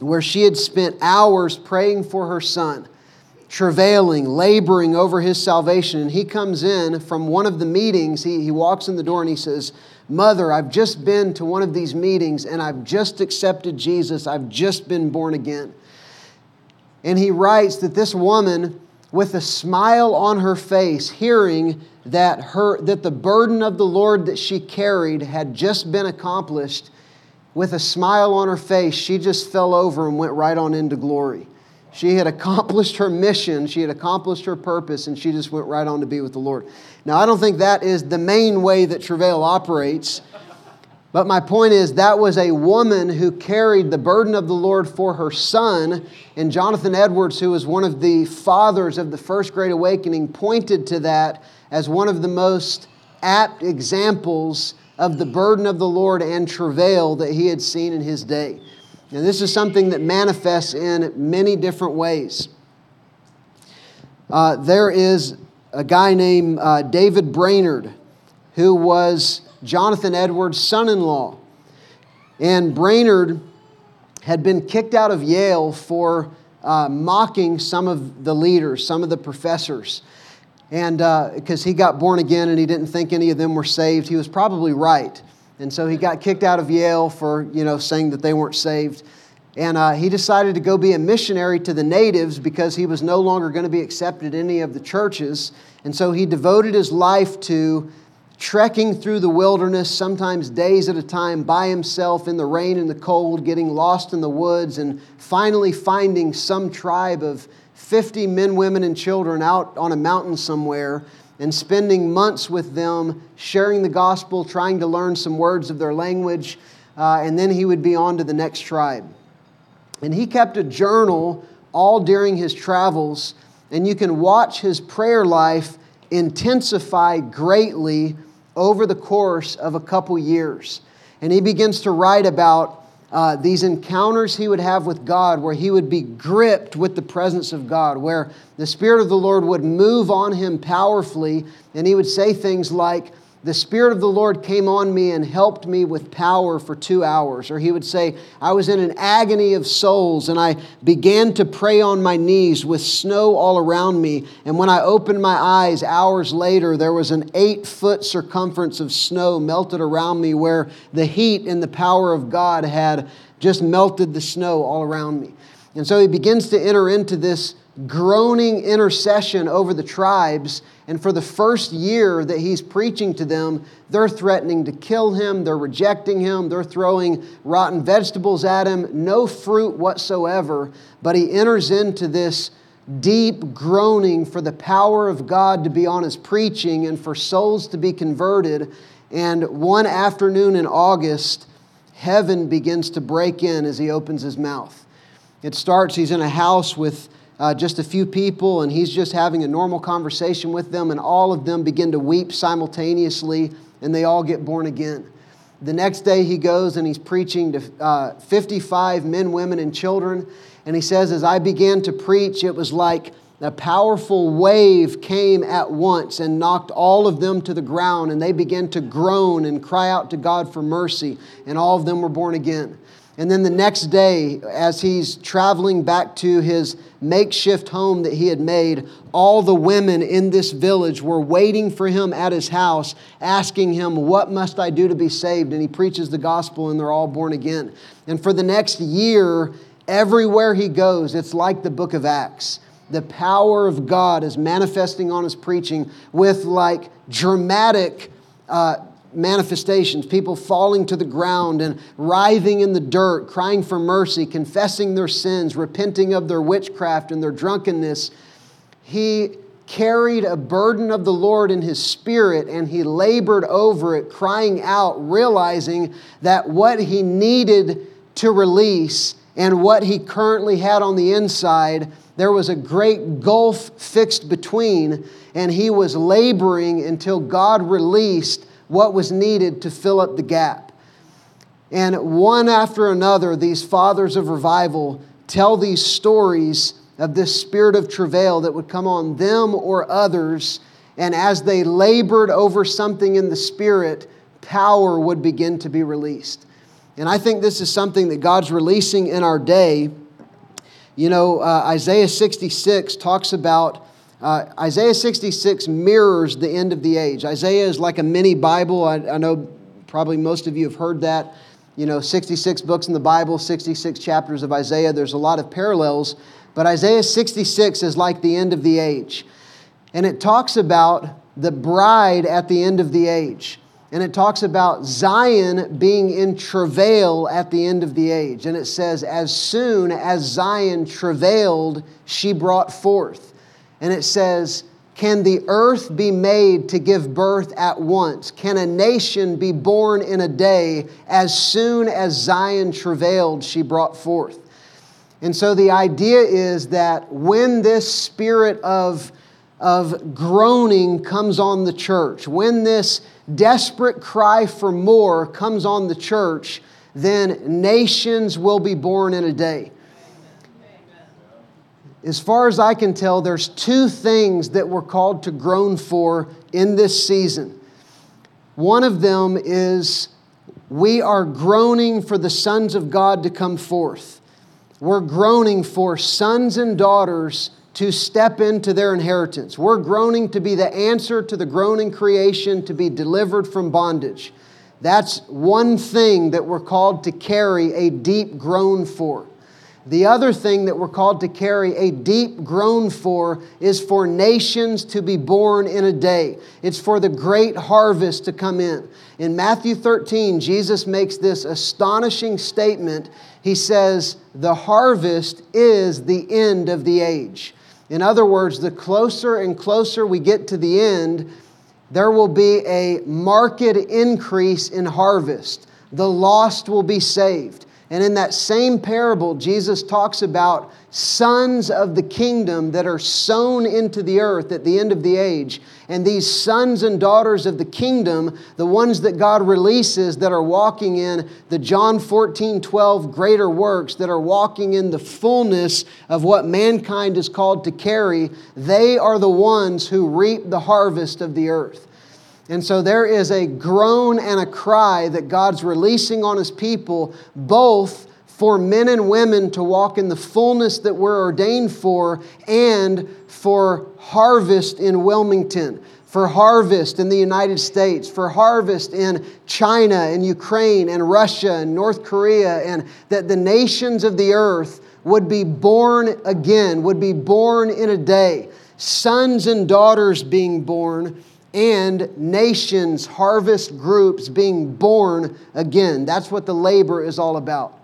where she had spent hours praying for her son travailing, laboring over his salvation. And he comes in from one of the meetings. He, he walks in the door and he says, Mother, I've just been to one of these meetings and I've just accepted Jesus. I've just been born again. And he writes that this woman, with a smile on her face, hearing that, her, that the burden of the Lord that she carried had just been accomplished, with a smile on her face, she just fell over and went right on into glory. She had accomplished her mission, she had accomplished her purpose, and she just went right on to be with the Lord. Now, I don't think that is the main way that travail operates, but my point is that was a woman who carried the burden of the Lord for her son, and Jonathan Edwards, who was one of the fathers of the First Great Awakening, pointed to that as one of the most apt examples of the burden of the Lord and travail that he had seen in his day. And this is something that manifests in many different ways. Uh, there is a guy named uh, David Brainerd who was Jonathan Edwards' son in law. And Brainerd had been kicked out of Yale for uh, mocking some of the leaders, some of the professors. And because uh, he got born again and he didn't think any of them were saved, he was probably right. And so he got kicked out of Yale for, you know, saying that they weren't saved. And uh, he decided to go be a missionary to the natives because he was no longer going to be accepted in any of the churches. And so he devoted his life to trekking through the wilderness, sometimes days at a time, by himself in the rain and the cold, getting lost in the woods, and finally finding some tribe of 50 men, women, and children out on a mountain somewhere and spending months with them, sharing the gospel, trying to learn some words of their language, uh, and then he would be on to the next tribe. And he kept a journal all during his travels, and you can watch his prayer life intensify greatly over the course of a couple years. And he begins to write about uh, these encounters he would have with God, where he would be gripped with the presence of God, where the Spirit of the Lord would move on him powerfully, and he would say things like, the Spirit of the Lord came on me and helped me with power for two hours. Or he would say, I was in an agony of souls and I began to pray on my knees with snow all around me. And when I opened my eyes hours later, there was an eight foot circumference of snow melted around me where the heat and the power of God had just melted the snow all around me. And so he begins to enter into this groaning intercession over the tribes. And for the first year that he's preaching to them, they're threatening to kill him, they're rejecting him, they're throwing rotten vegetables at him, no fruit whatsoever. But he enters into this deep groaning for the power of God to be on his preaching and for souls to be converted. And one afternoon in August, heaven begins to break in as he opens his mouth. It starts, he's in a house with uh, just a few people, and he's just having a normal conversation with them, and all of them begin to weep simultaneously, and they all get born again. The next day, he goes and he's preaching to uh, 55 men, women, and children. And he says, As I began to preach, it was like a powerful wave came at once and knocked all of them to the ground, and they began to groan and cry out to God for mercy, and all of them were born again. And then the next day, as he's traveling back to his makeshift home that he had made, all the women in this village were waiting for him at his house, asking him, What must I do to be saved? And he preaches the gospel, and they're all born again. And for the next year, everywhere he goes, it's like the book of Acts. The power of God is manifesting on his preaching with like dramatic. Uh, manifestations, people falling to the ground and writhing in the dirt, crying for mercy, confessing their sins, repenting of their witchcraft and their drunkenness. He carried a burden of the Lord in his spirit and he labored over it, crying out, realizing that what he needed to release and what he currently had on the inside, there was a great gulf fixed between, and he was laboring until God released what was needed to fill up the gap. And one after another, these fathers of revival tell these stories of this spirit of travail that would come on them or others. And as they labored over something in the spirit, power would begin to be released. And I think this is something that God's releasing in our day. You know, uh, Isaiah 66 talks about uh, Isaiah 66 mirrors the end of the age. Isaiah is like a mini Bible. I, I know probably most of you have heard that. You know, 66 books in the Bible, 66 chapters of Isaiah. There's a lot of parallels. But Isaiah 66 is like the end of the age. And it talks about the bride at the end of the age. And it talks about Zion being in travail at the end of the age. And it says, As soon as Zion travailed, she brought forth. And it says, Can the earth be made to give birth at once? Can a nation be born in a day? As soon as Zion travailed, she brought forth. And so the idea is that when this spirit of, of groaning comes on the church, when this desperate cry for more comes on the church, then nations will be born in a day as far as I can tell, there's two things that we're called to groan for in this season. One of them is we are groaning for the sons of God to come forth. We're groaning for sons and daughters to step into their inheritance. We're groaning to be the answer to the groaning creation to be delivered from bondage. That's one thing that we're called to carry a deep groan for. The other thing that we're called to carry a deep groan for is for nations to be born in a day. It's for the great harvest to come in. In Matthew 13, Jesus makes this astonishing statement. He says, The harvest is the end of the age. In other words, the closer and closer we get to the end, there will be a marked increase in harvest. The lost will be saved. And in that same parable, Jesus talks about sons of the kingdom that are sown into the earth at the end of the age. And these sons and daughters of the kingdom, the ones that God releases that are walking in the John 14, 12 greater works, that are walking in the fullness of what mankind is called to carry, they are the ones who reap the harvest of the earth. And so there is a groan and a cry that God's releasing on his people, both for men and women to walk in the fullness that we're ordained for and for harvest in Wilmington, for harvest in the United States, for harvest in China and Ukraine and Russia and North Korea, and that the nations of the earth would be born again, would be born in a day. Sons and daughters being born and nations, harvest groups being born again. That's what the labor is all about.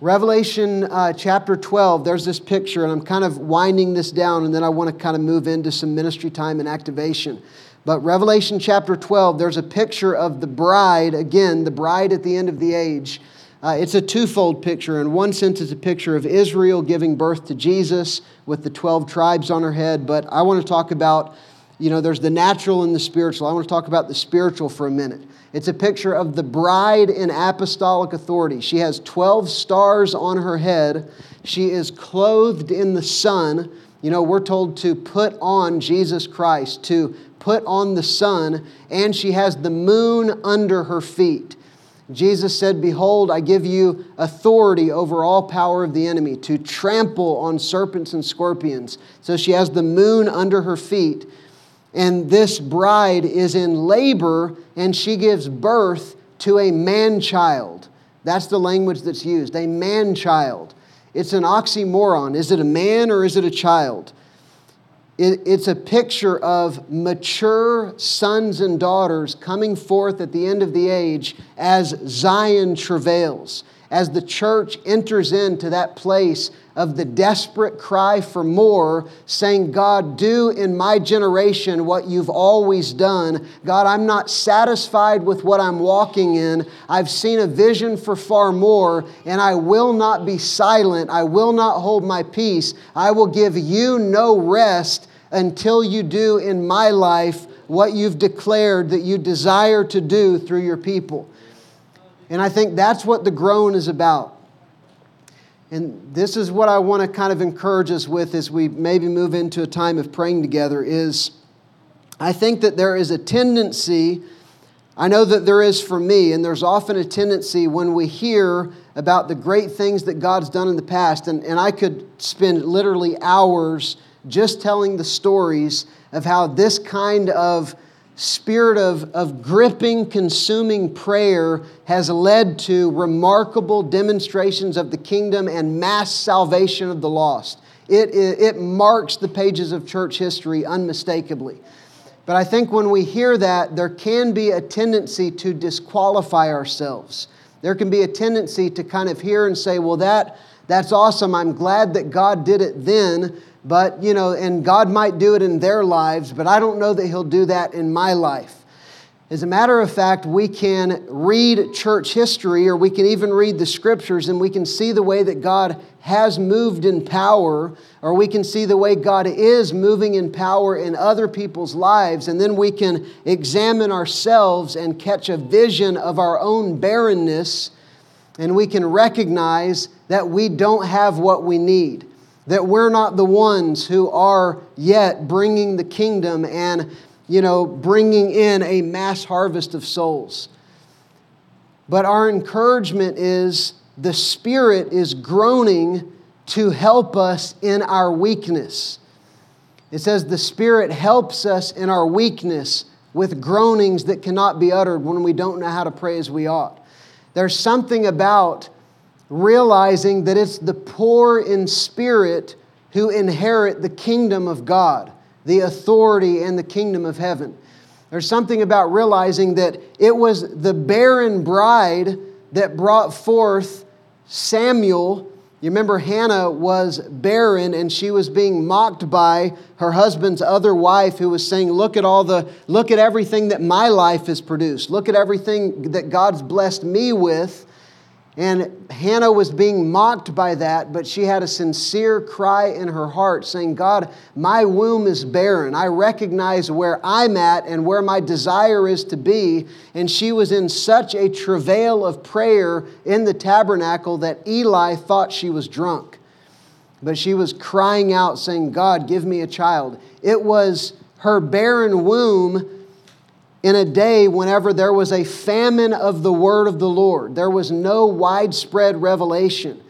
Revelation uh, chapter 12, there's this picture, and I'm kind of winding this down, and then I want to kind of move into some ministry time and activation. But Revelation chapter 12, there's a picture of the bride, again, the bride at the end of the age. Uh, it's a twofold picture. In one sense, it's a picture of Israel giving birth to Jesus with the 12 tribes on her head. But I want to talk about, you know, there's the natural and the spiritual. I want to talk about the spiritual for a minute. It's a picture of the bride in apostolic authority. She has 12 stars on her head. She is clothed in the sun. You know, we're told to put on Jesus Christ, to put on the sun, and she has the moon under her feet. Jesus said, Behold, I give you authority over all power of the enemy to trample on serpents and scorpions. So she has the moon under her feet. And this bride is in labor and she gives birth to a man child. That's the language that's used a man child. It's an oxymoron. Is it a man or is it a child? it's a picture of mature sons and daughters coming forth at the end of the age as Zion travails, as the church enters into that place of the desperate cry for more, saying, God, do in my generation what you've always done. God, I'm not satisfied with what I'm walking in. I've seen a vision for far more, and I will not be silent. I will not hold my peace. I will give you no rest until you do in my life what you've declared that you desire to do through your people. And I think that's what the groan is about. And this is what I want to kind of encourage us with as we maybe move into a time of praying together is I think that there is a tendency I know that there is for me, and there's often a tendency when we hear about the great things that God's done in the past, and, and I could spend literally hours just telling the stories of how this kind of spirit of, of gripping, consuming prayer has led to remarkable demonstrations of the kingdom and mass salvation of the lost. It, it, it marks the pages of church history unmistakably. But I think when we hear that, there can be a tendency to disqualify ourselves. There can be a tendency to kind of hear and say, well, that, that's awesome. I'm glad that God did it then, but, you know, and God might do it in their lives, but I don't know that He'll do that in my life. As a matter of fact, we can read church history or we can even read the scriptures and we can see the way that God has moved in power, or we can see the way God is moving in power in other people's lives, and then we can examine ourselves and catch a vision of our own barrenness, and we can recognize that we don't have what we need that we're not the ones who are yet bringing the kingdom and you know bringing in a mass harvest of souls. But our encouragement is the spirit is groaning to help us in our weakness. It says the spirit helps us in our weakness with groanings that cannot be uttered when we don't know how to pray as we ought. There's something about realizing that it's the poor in spirit who inherit the kingdom of God, the authority and the kingdom of heaven. There's something about realizing that it was the barren bride that brought forth Samuel. You remember Hannah was barren and she was being mocked by her husband's other wife who was saying, Look at all the, look at everything that my life has produced. Look at everything that God's blessed me with. And Hannah was being mocked by that, but she had a sincere cry in her heart saying, God, my womb is barren. I recognize where I'm at and where my desire is to be. And she was in such a travail of prayer in the tabernacle that Eli thought she was drunk. But she was crying out, saying, God, give me a child. It was her barren womb in a day whenever there was a famine of the word of the Lord. There was no widespread revelation.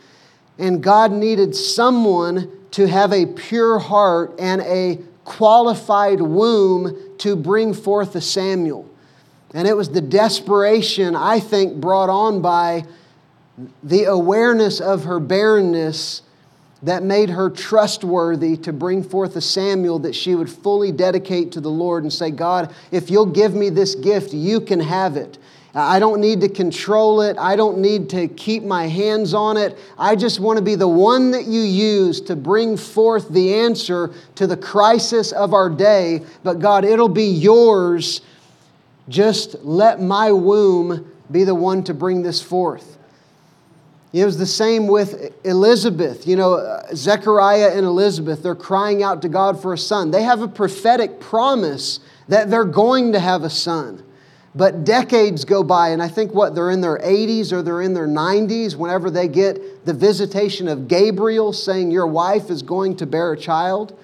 And God needed someone to have a pure heart and a qualified womb to bring forth a Samuel. And it was the desperation, I think, brought on by the awareness of her barrenness that made her trustworthy to bring forth a Samuel that she would fully dedicate to the Lord and say, God, if you'll give me this gift, you can have it. I don't need to control it. I don't need to keep my hands on it. I just want to be the one that you use to bring forth the answer to the crisis of our day. But God, it'll be yours. Just let my womb be the one to bring this forth. It was the same with Elizabeth. You know, Zechariah and Elizabeth, they're crying out to God for a son. They have a prophetic promise that they're going to have a son. But decades go by, and I think what they're in their 80s or they're in their 90s whenever they get the visitation of Gabriel saying, Your wife is going to bear a child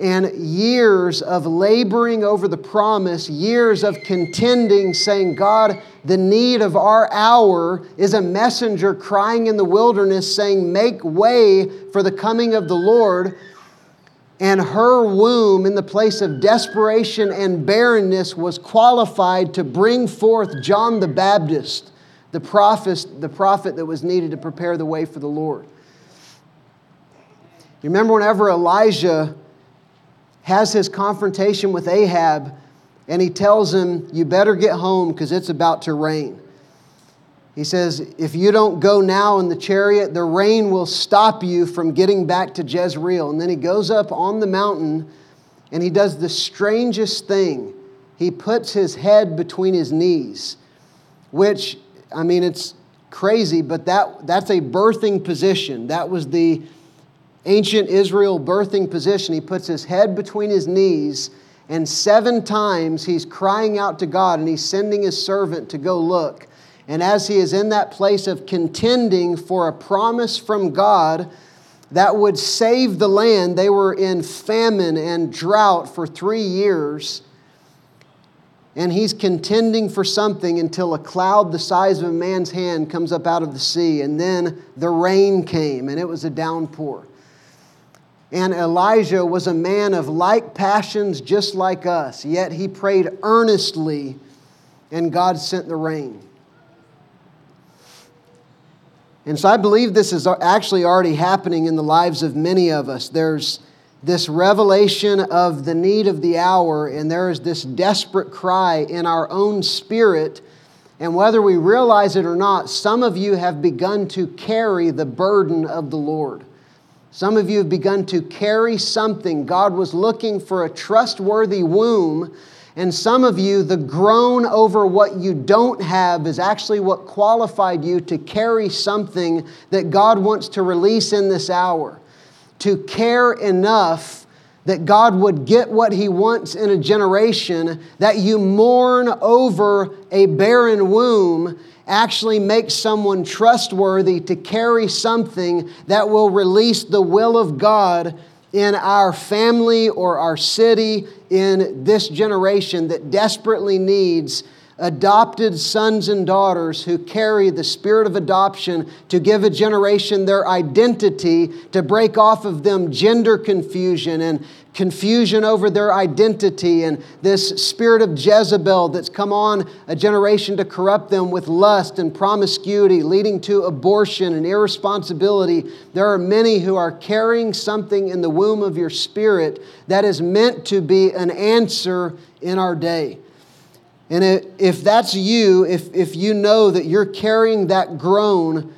and years of laboring over the promise, years of contending, saying, God, the need of our hour is a messenger crying in the wilderness, saying, Make way for the coming of the Lord. And her womb, in the place of desperation and barrenness, was qualified to bring forth John the Baptist, the prophet, the prophet that was needed to prepare the way for the Lord. You remember whenever Elijah has his confrontation with Ahab, and he tells him, You better get home because it's about to rain. He says, If you don't go now in the chariot, the rain will stop you from getting back to Jezreel. And then he goes up on the mountain and he does the strangest thing. He puts his head between his knees, which, I mean, it's crazy, but that, that's a birthing position. That was the ancient Israel birthing position. He puts his head between his knees, and seven times he's crying out to God and he's sending his servant to go look. And as he is in that place of contending for a promise from God that would save the land, they were in famine and drought for three years. And he's contending for something until a cloud the size of a man's hand comes up out of the sea. And then the rain came, and it was a downpour. And Elijah was a man of like passions, just like us, yet he prayed earnestly, and God sent the rain. And so I believe this is actually already happening in the lives of many of us. There's this revelation of the need of the hour, and there is this desperate cry in our own spirit. And whether we realize it or not, some of you have begun to carry the burden of the Lord. Some of you have begun to carry something. God was looking for a trustworthy womb. And some of you, the groan over what you don't have is actually what qualified you to carry something that God wants to release in this hour. To care enough that God would get what He wants in a generation, that you mourn over a barren womb actually makes someone trustworthy to carry something that will release the will of God in our family or our city in this generation that desperately needs adopted sons and daughters who carry the spirit of adoption to give a generation their identity, to break off of them gender confusion and confusion over their identity and this spirit of Jezebel that's come on a generation to corrupt them with lust and promiscuity, leading to abortion and irresponsibility. There are many who are carrying something in the womb of your spirit that is meant to be an answer in our day. And if that's you, if, if you know that you're carrying that groan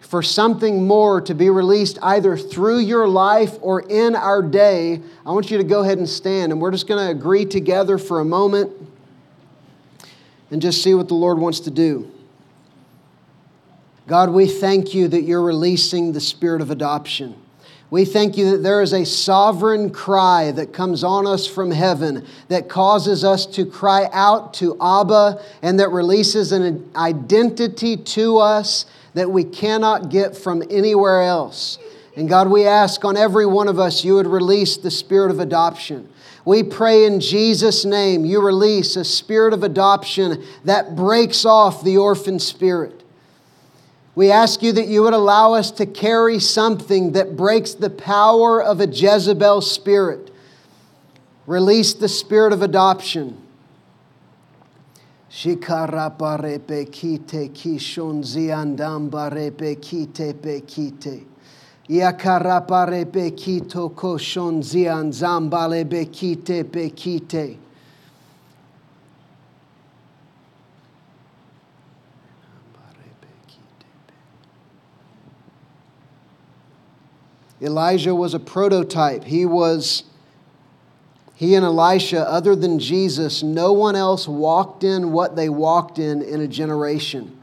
for something more to be released either through your life or in our day, I want you to go ahead and stand. And we're just going to agree together for a moment and just see what the Lord wants to do. God, we thank you that you're releasing the spirit of adoption. We thank you that there is a sovereign cry that comes on us from heaven that causes us to cry out to Abba and that releases an identity to us that we cannot get from anywhere else. And God, we ask on every one of us, you would release the spirit of adoption. We pray in Jesus' name you release a spirit of adoption that breaks off the orphan spirit. We ask you that you would allow us to carry something that breaks the power of a Jezebel spirit. Release the spirit of adoption. Shikaraparepe kite kishon ziandambarepe kite pe kite. Elijah was a prototype. He was he and Elisha, other than Jesus, no one else walked in what they walked in in a generation.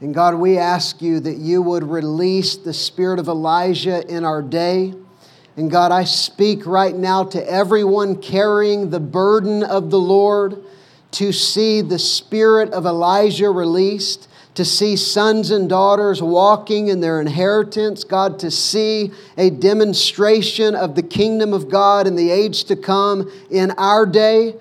And God, we ask you that you would release the spirit of Elijah in our day. And God, I speak right now to everyone carrying the burden of the Lord to see the spirit of Elijah released to see sons and daughters walking in their inheritance, God, to see a demonstration of the kingdom of God in the age to come in our day.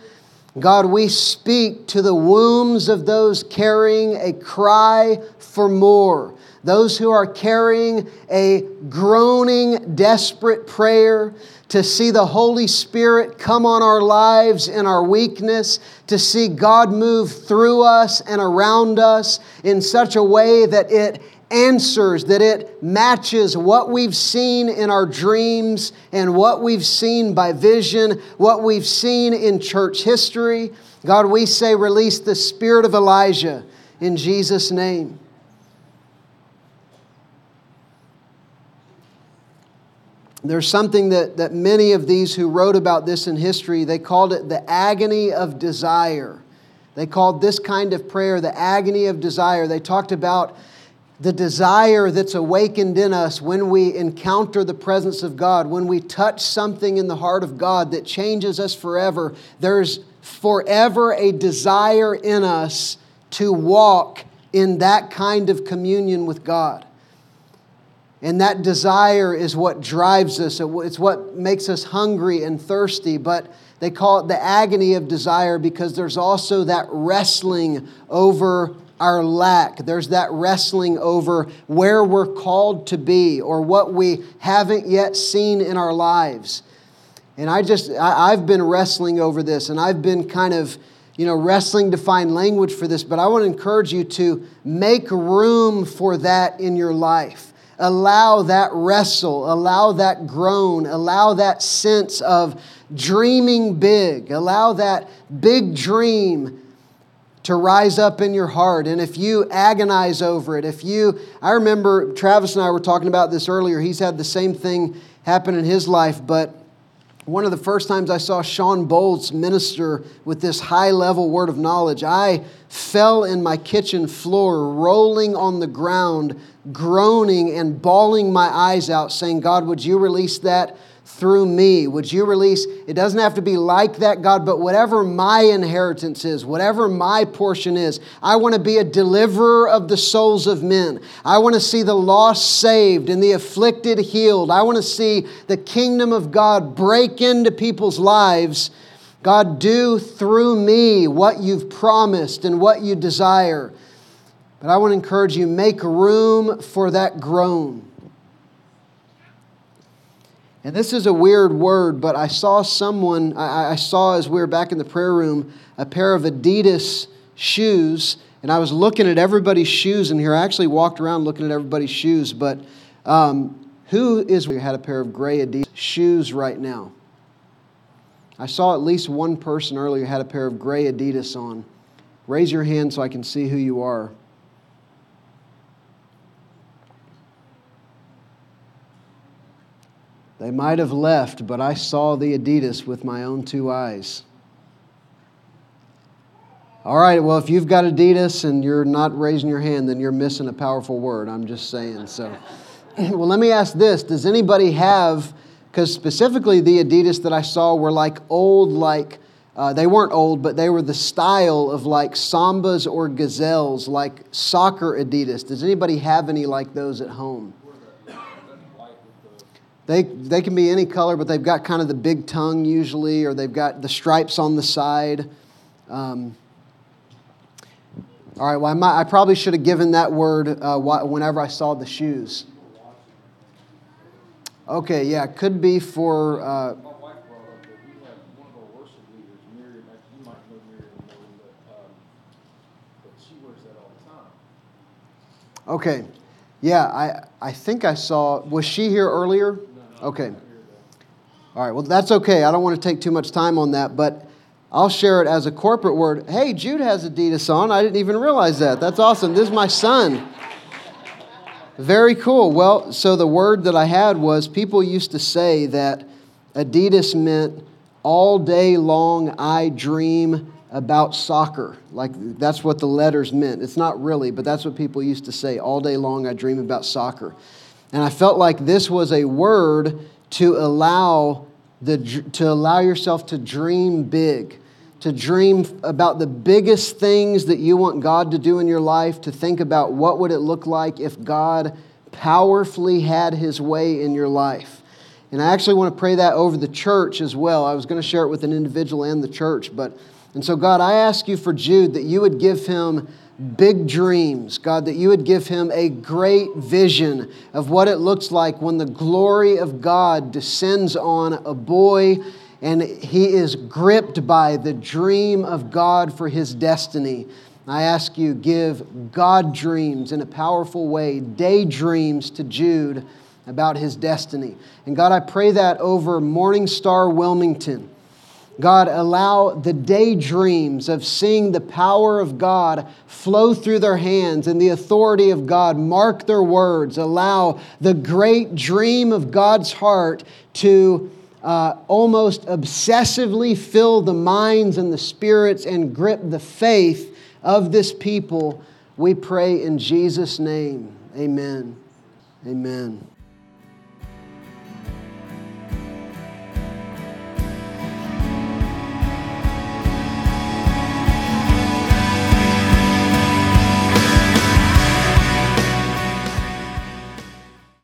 God, we speak to the wombs of those carrying a cry for more, those who are carrying a groaning, desperate prayer to see the Holy Spirit come on our lives in our weakness, to see God move through us and around us in such a way that it answers, that it matches what we've seen in our dreams and what we've seen by vision, what we've seen in church history. God, we say, release the spirit of Elijah in Jesus' name. There's something that, that many of these who wrote about this in history they called it the agony of desire. They called this kind of prayer the agony of desire. They talked about the desire that's awakened in us when we encounter the presence of god when we touch something in the heart of god that changes us forever. There's forever a desire in us to walk in that kind of communion with god and that desire is what drives us. It's what makes us hungry and thirsty. But they call it the agony of desire because there's also that wrestling over our lack. There's that wrestling over where we're called to be or what we haven't yet seen in our lives. And I just, I, have been wrestling over this and I've been kind of, you know, wrestling to find language for this. But I want to encourage you to make room for that in your life allow that wrestle, allow that groan, allow that sense of dreaming big, allow that big dream to rise up in your heart. And if you agonize over it, if you, I remember Travis and I were talking about this earlier. He's had the same thing happen in his life, but one of the first times I saw Shawn Bolz minister with this high level word of knowledge, I fell in my kitchen floor, rolling on the ground, groaning and bawling my eyes out, saying, God, would you release that through me? Would you release? It doesn't have to be like that, God, but whatever my inheritance is, whatever my portion is, I want to be a deliverer of the souls of men. I want to see the lost saved and the afflicted healed. I want to see the kingdom of God break into people's lives. God, do through me what you've promised and what you desire. But I want to encourage you make room for that groan. And this is a weird word, but I saw someone, I, I, saw as we were back in the prayer room, a pair of Adidas shoes. And I was looking at everybody's shoes in here. I actually walked around looking at everybody's shoes, but um, who is who had a pair of gray Adidas shoes right now? I saw at least one person earlier had a pair of gray Adidas on. Raise your hand so I can see who you are. They might have left, but I saw the Adidas with my own two eyes. All right, well, if you've got Adidas and you're not raising your hand, then you're missing a powerful word. I'm just saying. So, well, let me ask this Does anybody have, because specifically the Adidas that I saw were like old, like, uh, they weren't old, but they were the style of like Sambas or Gazelles, like soccer Adidas. Does anybody have any like those at home? They, they can be any color, but they've got kind of the big tongue usually, or they've got the stripes on the side. Um, all right, well, I, might, I, probably should have given that word uh, whenever I saw the shoes. Okay, yeah, could be for. Uh, Okay. Yeah, I, I think I saw. Was she here earlier? Okay. All right, well, that's okay. I don't want to take too much time on that, but I'll share it as a corporate word. Hey, Jude has Adidas on. I didn't even realize that. That's awesome. This is my son. Very cool. Well, so the word that I had was people used to say that Adidas meant all day long I dream about soccer. Like that's what the letters meant. It's not really, but that's what people used to say. All day long, I dream about soccer. And I felt like this was a word to allow, the, to allow yourself to dream big, to dream about the biggest things that you want God to do in your life, to think about what would it look like if God powerfully had his way in your life. And I actually want to pray that over the church as well. I was going to share it with an individual and the church, but and so, God, I ask you for Jude that you would give him big dreams, God, that you would give him a great vision of what it looks like when the glory of God descends on a boy and he is gripped by the dream of God for his destiny. I ask you, give God dreams in a powerful way, daydreams to Jude about his destiny. And God, I pray that over Morning Star Wilmington. God, allow the daydreams of seeing the power of God flow through their hands and the authority of God mark their words. Allow the great dream of God's heart to uh, almost obsessively fill the minds and the spirits and grip the faith of this people. We pray in Jesus' name. Amen. Amen.